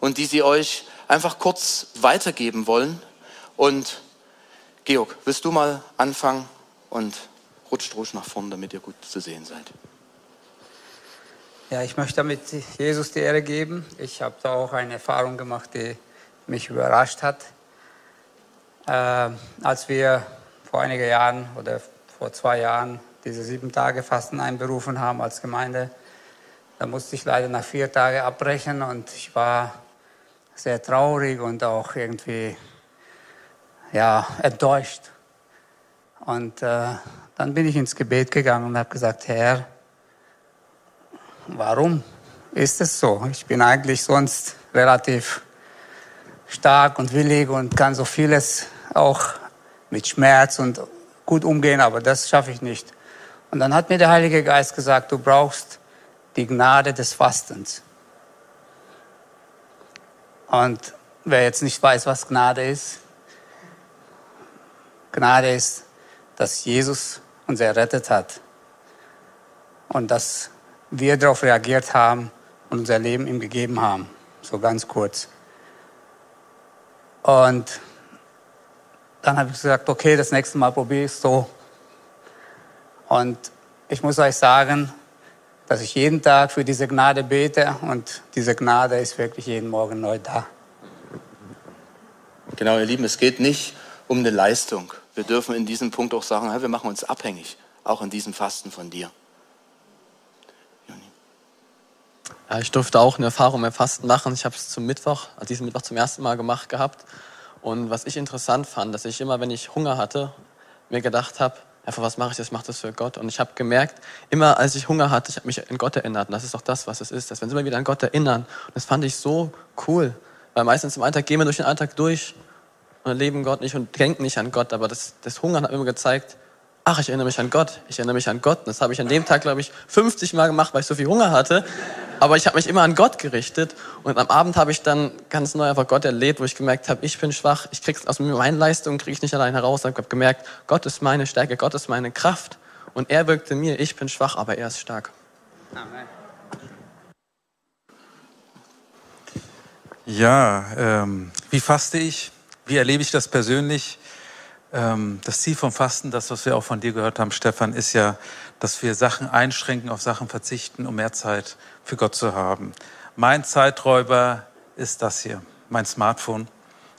und die sie euch einfach kurz weitergeben wollen. Und Georg, willst du mal anfangen und rutscht ruhig nach vorne, damit ihr gut zu sehen seid. Ja, ich möchte damit Jesus die Ehre geben. Ich habe da auch eine Erfahrung gemacht, die mich überrascht hat. Äh, als wir vor einigen Jahren oder vor zwei Jahren diese sieben Tage Fasten einberufen haben als Gemeinde. Da musste ich leider nach vier Tagen abbrechen und ich war sehr traurig und auch irgendwie ja, enttäuscht. Und äh, dann bin ich ins Gebet gegangen und habe gesagt, Herr, warum ist es so? Ich bin eigentlich sonst relativ stark und willig und kann so vieles auch mit Schmerz und gut umgehen, aber das schaffe ich nicht. Und dann hat mir der Heilige Geist gesagt, du brauchst die Gnade des Fastens. Und wer jetzt nicht weiß, was Gnade ist, Gnade ist, dass Jesus uns errettet hat und dass wir darauf reagiert haben und unser Leben ihm gegeben haben. So ganz kurz. Und dann habe ich gesagt, okay, das nächste Mal probiere ich es so. Und ich muss euch sagen, dass ich jeden Tag für diese Gnade bete und diese Gnade ist wirklich jeden Morgen neu da. Genau, ihr Lieben, es geht nicht um eine Leistung. Wir dürfen in diesem Punkt auch sagen, wir machen uns abhängig, auch in diesem Fasten von dir. Ja, ich durfte auch eine Erfahrung beim Fasten machen. Ich habe es zum Mittwoch, also diesen Mittwoch zum ersten Mal gemacht gehabt. Und was ich interessant fand, dass ich immer, wenn ich Hunger hatte, mir gedacht habe, einfach was mache ich das, mache das für Gott. Und ich habe gemerkt, immer als ich Hunger hatte, ich habe mich an Gott erinnert. Und das ist auch das, was es ist, dass wir uns immer wieder an Gott erinnern. Und das fand ich so cool. Weil meistens im Alltag gehen wir durch den Alltag durch und erleben Gott nicht und denken nicht an Gott. Aber das, das Hungern hat mir immer gezeigt, ach, ich erinnere mich an Gott, ich erinnere mich an Gott. Das habe ich an dem Tag, glaube ich, 50 Mal gemacht, weil ich so viel Hunger hatte. Aber ich habe mich immer an Gott gerichtet. Und am Abend habe ich dann ganz neu einfach Gott erlebt, wo ich gemerkt habe, ich bin schwach, ich krieg's aus meinen Leistungen, kriege ich nicht allein heraus. Ich habe gemerkt, Gott ist meine Stärke, Gott ist meine Kraft. Und er wirkt in mir, ich bin schwach, aber er ist stark. Amen. Ja, ähm, wie faste ich? Wie erlebe ich das persönlich? Ähm, das Ziel vom Fasten, das, was wir auch von dir gehört haben, Stefan, ist ja, dass wir Sachen einschränken, auf Sachen verzichten, um mehr Zeit für Gott zu haben. Mein Zeiträuber ist das hier, mein Smartphone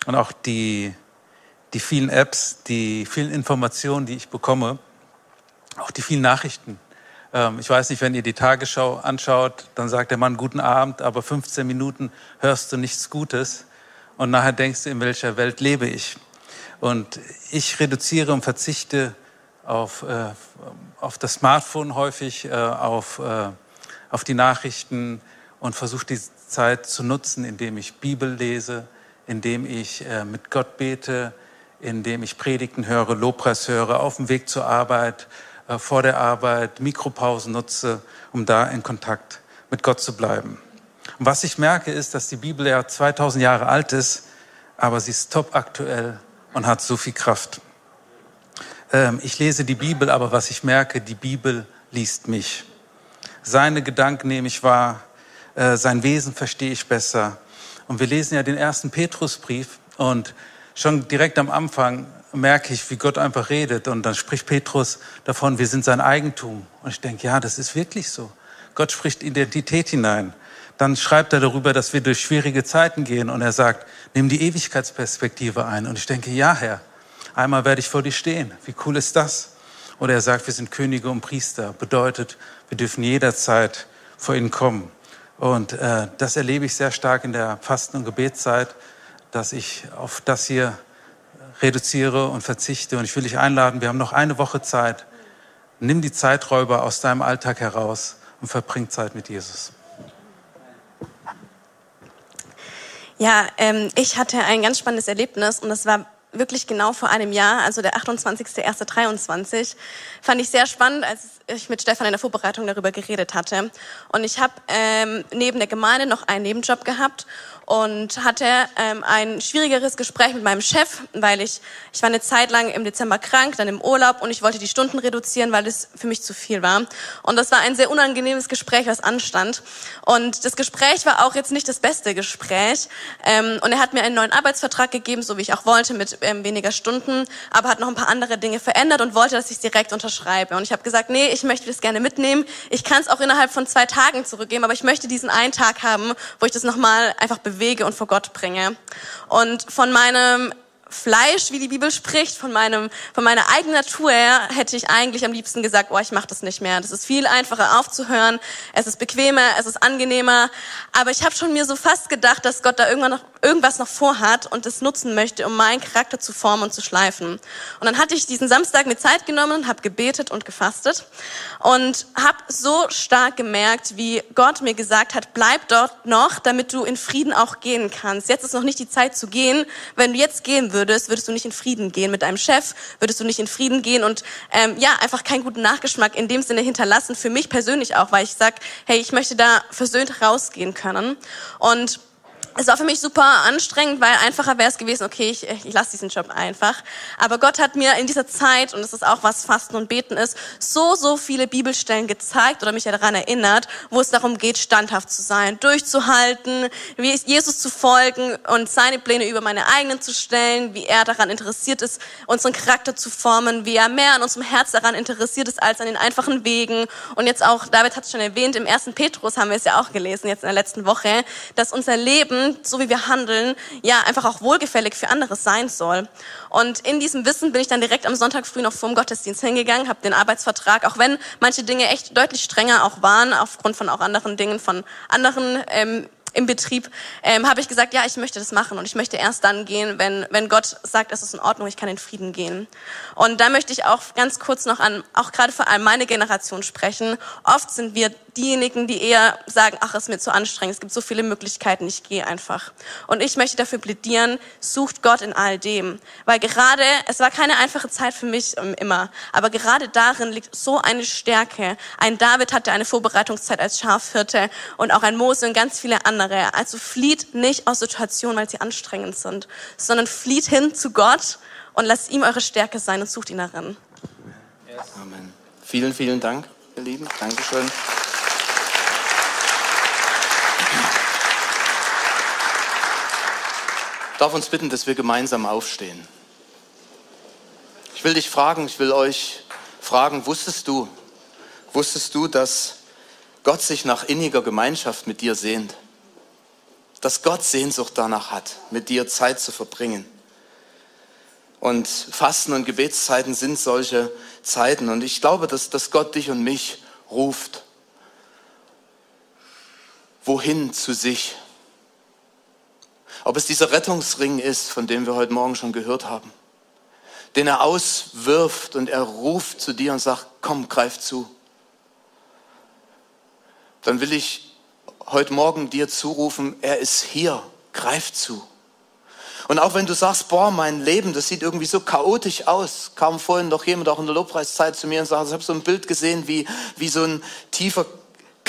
und auch die, die vielen Apps, die vielen Informationen, die ich bekomme, auch die vielen Nachrichten. Ähm, ich weiß nicht, wenn ihr die Tagesschau anschaut, dann sagt der Mann guten Abend, aber 15 Minuten hörst du nichts Gutes und nachher denkst du, in welcher Welt lebe ich? Und ich reduziere und verzichte auf, äh, auf das Smartphone häufig, äh, auf, äh, auf die Nachrichten und versuche die Zeit zu nutzen, indem ich Bibel lese, indem ich äh, mit Gott bete, indem ich Predigten höre, Lobpreis höre, auf dem Weg zur Arbeit, äh, vor der Arbeit, Mikropausen nutze, um da in Kontakt mit Gott zu bleiben. Und was ich merke, ist, dass die Bibel ja 2000 Jahre alt ist, aber sie ist top aktuell und hat so viel Kraft. Ähm, ich lese die Bibel, aber was ich merke, die Bibel liest mich. Seine Gedanken nehme ich wahr, äh, sein Wesen verstehe ich besser. Und wir lesen ja den ersten Petrusbrief und schon direkt am Anfang merke ich, wie Gott einfach redet. Und dann spricht Petrus davon, wir sind sein Eigentum. Und ich denke, ja, das ist wirklich so. Gott spricht Identität hinein. Dann schreibt er darüber, dass wir durch schwierige Zeiten gehen und er sagt, nimm die Ewigkeitsperspektive ein. Und ich denke, ja, Herr, einmal werde ich vor dir stehen. Wie cool ist das? Oder er sagt, wir sind Könige und Priester. Bedeutet, wir dürfen jederzeit vor ihn kommen. Und äh, das erlebe ich sehr stark in der Fasten- und Gebetszeit, dass ich auf das hier reduziere und verzichte. Und ich will dich einladen, wir haben noch eine Woche Zeit. Nimm die Zeiträuber aus deinem Alltag heraus und verbring Zeit mit Jesus. Ja, ähm, ich hatte ein ganz spannendes Erlebnis und das war wirklich genau vor einem Jahr, also der 28.01.23, fand ich sehr spannend, als ich mit Stefan in der Vorbereitung darüber geredet hatte. Und ich habe ähm, neben der Gemeinde noch einen Nebenjob gehabt und hatte ähm, ein schwierigeres Gespräch mit meinem Chef, weil ich, ich war eine Zeit lang im Dezember krank, dann im Urlaub und ich wollte die Stunden reduzieren, weil das für mich zu viel war. Und das war ein sehr unangenehmes Gespräch, was anstand. Und das Gespräch war auch jetzt nicht das beste Gespräch. Ähm, und er hat mir einen neuen Arbeitsvertrag gegeben, so wie ich auch wollte, mit ähm, weniger Stunden, aber hat noch ein paar andere Dinge verändert und wollte, dass ich es direkt unterschreibe. Und ich habe gesagt, nee, ich möchte das gerne mitnehmen. Ich kann es auch innerhalb von zwei Tagen zurückgeben, aber ich möchte diesen einen Tag haben, wo ich das nochmal einfach bewege bewege und vor Gott bringe. Und von meinem Fleisch, wie die Bibel spricht, von meinem, von meiner eigenen Natur her, hätte ich eigentlich am liebsten gesagt, oh, ich mache das nicht mehr. Das ist viel einfacher aufzuhören. Es ist bequemer, es ist angenehmer. Aber ich habe schon mir so fast gedacht, dass Gott da irgendwann noch, irgendwas noch vorhat und es nutzen möchte, um meinen Charakter zu formen und zu schleifen. Und dann hatte ich diesen Samstag mir Zeit genommen, habe gebetet und gefastet und habe so stark gemerkt, wie Gott mir gesagt hat, bleib dort noch, damit du in Frieden auch gehen kannst. Jetzt ist noch nicht die Zeit zu gehen. Wenn du jetzt gehen würdest, würdest, würdest du nicht in Frieden gehen mit deinem Chef, würdest du nicht in Frieden gehen und ähm, ja, einfach keinen guten Nachgeschmack in dem Sinne hinterlassen, für mich persönlich auch, weil ich sag, hey, ich möchte da versöhnt rausgehen können. Und es war für mich super anstrengend, weil einfacher wäre es gewesen, okay, ich, ich lasse diesen Job einfach. Aber Gott hat mir in dieser Zeit, und das ist auch was Fasten und Beten ist, so, so viele Bibelstellen gezeigt oder mich daran erinnert, wo es darum geht, standhaft zu sein, durchzuhalten, wie Jesus zu folgen und seine Pläne über meine eigenen zu stellen, wie er daran interessiert ist, unseren Charakter zu formen, wie er mehr an unserem Herz daran interessiert ist, als an den einfachen Wegen. Und jetzt auch, David hat es schon erwähnt, im ersten Petrus haben wir es ja auch gelesen, jetzt in der letzten Woche, dass unser Leben so wie wir handeln, ja, einfach auch wohlgefällig für andere sein soll. Und in diesem Wissen bin ich dann direkt am Sonntag früh noch vorm Gottesdienst hingegangen, habe den Arbeitsvertrag, auch wenn manche Dinge echt deutlich strenger auch waren, aufgrund von auch anderen Dingen von anderen ähm, im Betrieb, ähm, habe ich gesagt, ja, ich möchte das machen und ich möchte erst dann gehen, wenn, wenn Gott sagt, es ist in Ordnung, ich kann in Frieden gehen. Und da möchte ich auch ganz kurz noch an, auch gerade vor allem meine Generation sprechen. Oft sind wir diejenigen, die eher sagen, ach, ist mir zu anstrengend, es gibt so viele Möglichkeiten, ich gehe einfach. Und ich möchte dafür plädieren, sucht Gott in all dem. Weil gerade, es war keine einfache Zeit für mich ähm, immer, aber gerade darin liegt so eine Stärke. Ein David hatte eine Vorbereitungszeit als Schafhirte und auch ein Mose und ganz viele andere. Also flieht nicht aus Situationen, weil sie anstrengend sind, sondern flieht hin zu Gott und lasst ihm eure Stärke sein und sucht ihn darin. Amen. Vielen, vielen Dank, ihr Lieben. Dankeschön. Darf uns bitten, dass wir gemeinsam aufstehen. Ich will dich fragen, ich will euch fragen, wusstest du, wusstest du, dass Gott sich nach inniger Gemeinschaft mit dir sehnt? Dass Gott Sehnsucht danach hat, mit dir Zeit zu verbringen? Und Fasten und Gebetszeiten sind solche Zeiten. Und ich glaube, dass, dass Gott dich und mich ruft. Wohin zu sich? Ob es dieser Rettungsring ist, von dem wir heute Morgen schon gehört haben, den er auswirft und er ruft zu dir und sagt, komm, greif zu. Dann will ich heute Morgen dir zurufen, er ist hier, greif zu. Und auch wenn du sagst, boah, mein Leben, das sieht irgendwie so chaotisch aus, kam vorhin noch jemand auch in der Lobpreiszeit zu mir und sagte, ich habe so ein Bild gesehen, wie, wie so ein tiefer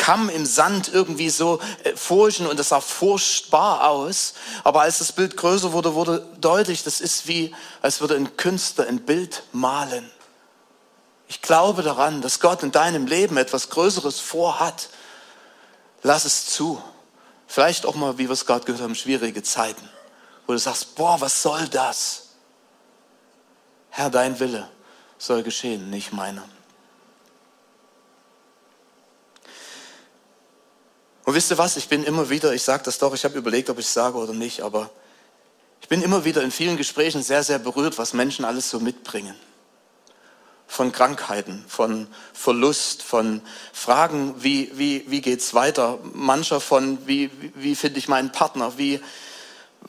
Kamm im Sand irgendwie so äh, furchen und das sah furchtbar aus. Aber als das Bild größer wurde, wurde deutlich, das ist wie, als würde ein Künstler ein Bild malen. Ich glaube daran, dass Gott in deinem Leben etwas Größeres vorhat. Lass es zu. Vielleicht auch mal, wie wir es gerade gehört haben, schwierige Zeiten, wo du sagst, boah, was soll das? Herr, dein Wille soll geschehen, nicht meiner. Und wisst ihr was, ich bin immer wieder, ich sage das doch, ich habe überlegt, ob ich es sage oder nicht, aber ich bin immer wieder in vielen Gesprächen sehr, sehr berührt, was Menschen alles so mitbringen. Von Krankheiten, von Verlust, von Fragen, wie, wie, wie geht es weiter? Mancher von, wie, wie, finde ich meinen Partner? Wie,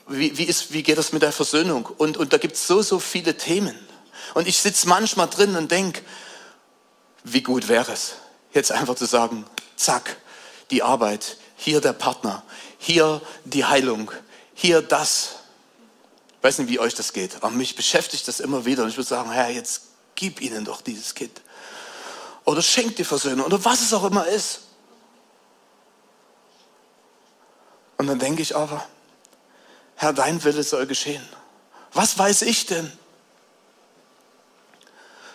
wie, wie, ist, wie geht das mit der Versöhnung? Und, und da gibt es so, so viele Themen. Und ich sitze manchmal drin und denke, wie gut wäre es, jetzt einfach zu sagen, zack, die Arbeit, hier der Partner, hier die Heilung, hier das. Ich weiß nicht, wie euch das geht, aber mich beschäftigt das immer wieder. Und ich würde sagen, Herr, jetzt gib ihnen doch dieses Kind. Oder schenk die Versöhnung oder was es auch immer ist. Und dann denke ich aber, Herr, dein Wille soll geschehen. Was weiß ich denn?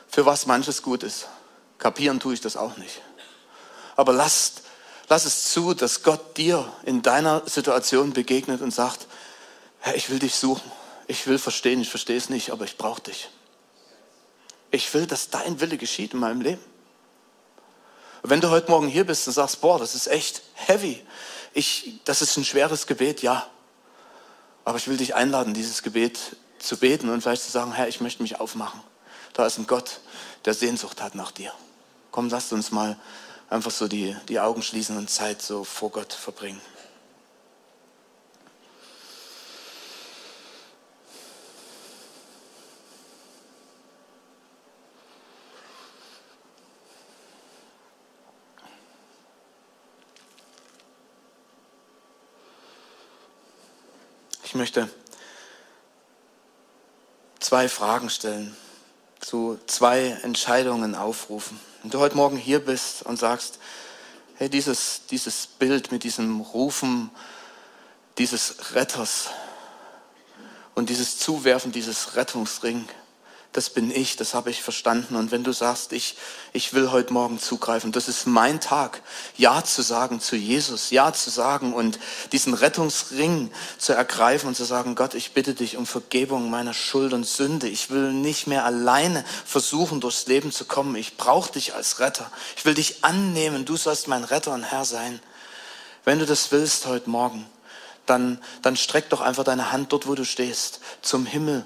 Für was manches gut ist. Kapieren tue ich das auch nicht. Aber lasst Lass es zu, dass Gott dir in deiner Situation begegnet und sagt, Herr, ich will dich suchen. Ich will verstehen, ich verstehe es nicht, aber ich brauche dich. Ich will, dass dein Wille geschieht in meinem Leben. wenn du heute Morgen hier bist und sagst, boah, das ist echt heavy, ich, das ist ein schweres Gebet, ja. Aber ich will dich einladen, dieses Gebet zu beten und vielleicht zu sagen, Herr, ich möchte mich aufmachen. Da ist ein Gott, der Sehnsucht hat nach dir. Komm, lasst uns mal einfach so die, die Augen schließen und Zeit so vor Gott verbringen. Ich möchte zwei Fragen stellen, zu zwei Entscheidungen aufrufen. Wenn du heute Morgen hier bist und sagst, hey, dieses, dieses Bild mit diesem Rufen dieses Retters und dieses Zuwerfen dieses Rettungsring, das bin ich, das habe ich verstanden. Und wenn du sagst, ich, ich will heute Morgen zugreifen, das ist mein Tag, Ja zu sagen zu Jesus, Ja zu sagen und diesen Rettungsring zu ergreifen und zu sagen, Gott, ich bitte dich um Vergebung meiner Schuld und Sünde. Ich will nicht mehr alleine versuchen, durchs Leben zu kommen. Ich brauche dich als Retter. Ich will dich annehmen. Du sollst mein Retter und Herr sein. Wenn du das willst heute Morgen, dann, dann streck doch einfach deine Hand dort, wo du stehst, zum Himmel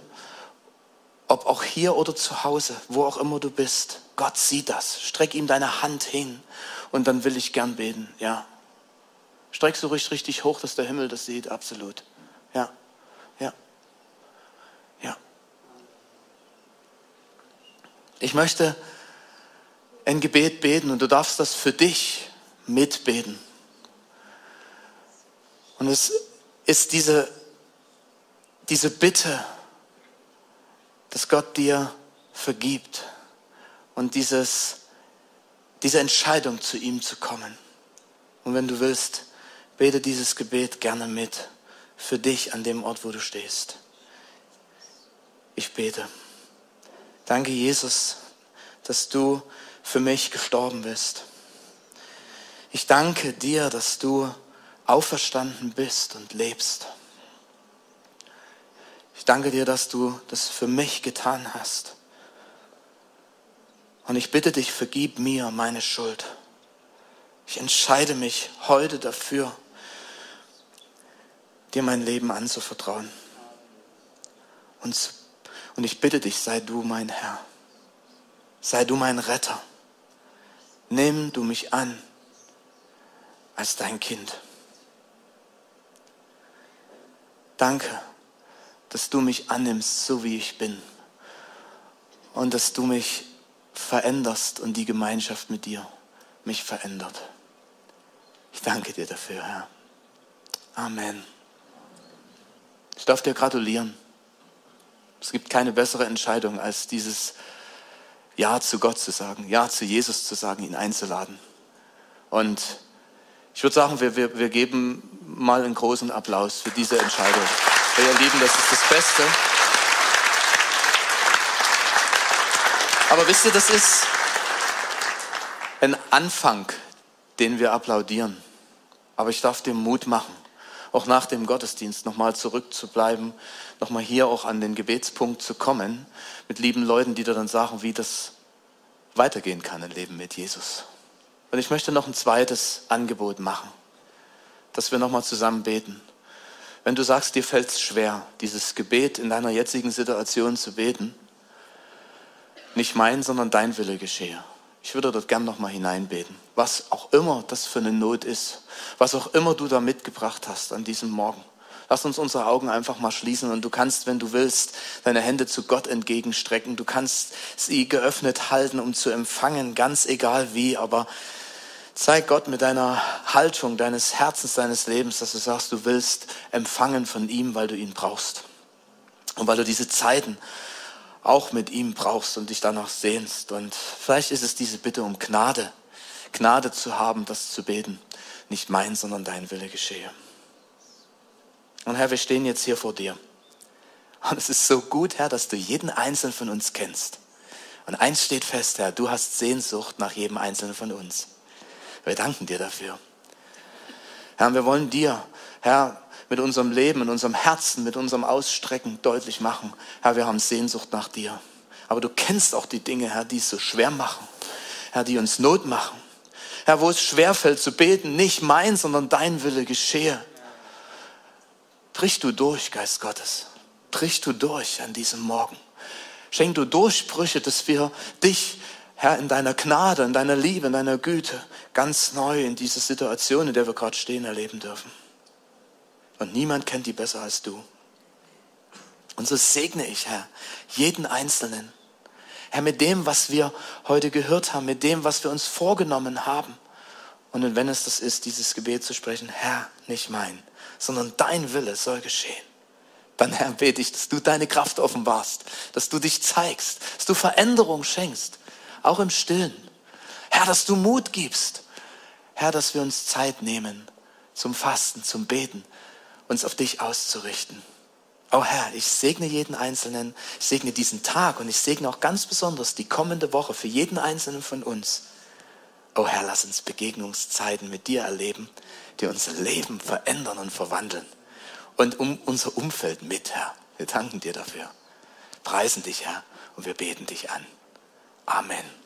ob auch hier oder zu Hause, wo auch immer du bist. Gott sieht das. Streck ihm deine Hand hin und dann will ich gern beten. Ja. Streck so ruhig richtig hoch, dass der Himmel das sieht. Absolut. Ja. Ja. Ja. Ich möchte ein Gebet beten und du darfst das für dich mitbeten. Und es ist diese, diese Bitte, dass Gott dir vergibt und dieses, diese Entscheidung zu ihm zu kommen. Und wenn du willst, bete dieses Gebet gerne mit für dich an dem Ort, wo du stehst. Ich bete. Danke, Jesus, dass du für mich gestorben bist. Ich danke dir, dass du auferstanden bist und lebst. Ich danke dir, dass du das für mich getan hast. Und ich bitte dich, vergib mir meine Schuld. Ich entscheide mich heute dafür, dir mein Leben anzuvertrauen. Und, und ich bitte dich, sei du mein Herr. Sei du mein Retter. Nimm du mich an als dein Kind. Danke dass du mich annimmst, so wie ich bin. Und dass du mich veränderst und die Gemeinschaft mit dir mich verändert. Ich danke dir dafür, Herr. Amen. Ich darf dir gratulieren. Es gibt keine bessere Entscheidung, als dieses Ja zu Gott zu sagen, Ja zu Jesus zu sagen, ihn einzuladen. Und ich würde sagen, wir, wir, wir geben mal einen großen Applaus für diese Entscheidung. Ihr Lieben, das ist das Beste. Aber wisst ihr, das ist ein Anfang, den wir applaudieren. Aber ich darf dir Mut machen, auch nach dem Gottesdienst nochmal zurückzubleiben, nochmal hier auch an den Gebetspunkt zu kommen, mit lieben Leuten, die dir dann sagen, wie das weitergehen kann im Leben mit Jesus. Und ich möchte noch ein zweites Angebot machen, dass wir nochmal zusammen beten. Wenn du sagst, dir fällt es schwer, dieses Gebet in deiner jetzigen Situation zu beten, nicht mein, sondern dein Wille geschehe. Ich würde dort gern nochmal hineinbeten. Was auch immer das für eine Not ist, was auch immer du da mitgebracht hast an diesem Morgen. Lass uns unsere Augen einfach mal schließen und du kannst, wenn du willst, deine Hände zu Gott entgegenstrecken. Du kannst sie geöffnet halten, um zu empfangen, ganz egal wie, aber Zeig Gott mit deiner Haltung, deines Herzens, deines Lebens, dass du sagst, du willst empfangen von ihm, weil du ihn brauchst. Und weil du diese Zeiten auch mit ihm brauchst und dich danach sehnst. Und vielleicht ist es diese Bitte um Gnade, Gnade zu haben, das zu beten. Nicht mein, sondern dein Wille geschehe. Und Herr, wir stehen jetzt hier vor dir. Und es ist so gut, Herr, dass du jeden Einzelnen von uns kennst. Und eins steht fest, Herr, du hast Sehnsucht nach jedem Einzelnen von uns. Wir danken dir dafür. Herr, wir wollen dir, Herr, mit unserem Leben, mit unserem Herzen, mit unserem Ausstrecken deutlich machen, Herr, wir haben Sehnsucht nach dir. Aber du kennst auch die Dinge, Herr, die es so schwer machen, Herr, die uns Not machen. Herr, wo es schwerfällt zu beten, nicht mein, sondern dein Wille geschehe. Brich du durch, Geist Gottes. Brich du durch an diesem Morgen. Schenk du Durchbrüche, dass wir dich Herr, in deiner Gnade, in deiner Liebe, in deiner Güte ganz neu in diese Situation, in der wir gerade stehen, erleben dürfen. Und niemand kennt die besser als du. Und so segne ich, Herr, jeden Einzelnen. Herr, mit dem, was wir heute gehört haben, mit dem, was wir uns vorgenommen haben. Und wenn es das ist, dieses Gebet zu sprechen, Herr, nicht mein, sondern dein Wille soll geschehen. dann Herr, bete ich, dass du deine Kraft offenbarst, dass du dich zeigst, dass du Veränderung schenkst, auch im Stillen. Herr, dass du Mut gibst. Herr, dass wir uns Zeit nehmen zum Fasten, zum Beten, uns auf dich auszurichten. Oh Herr, ich segne jeden Einzelnen, ich segne diesen Tag und ich segne auch ganz besonders die kommende Woche für jeden Einzelnen von uns. Oh Herr, lass uns Begegnungszeiten mit dir erleben, die unser Leben verändern und verwandeln. Und um unser Umfeld mit, Herr. Wir danken dir dafür. Preisen dich, Herr, und wir beten dich an. Amen.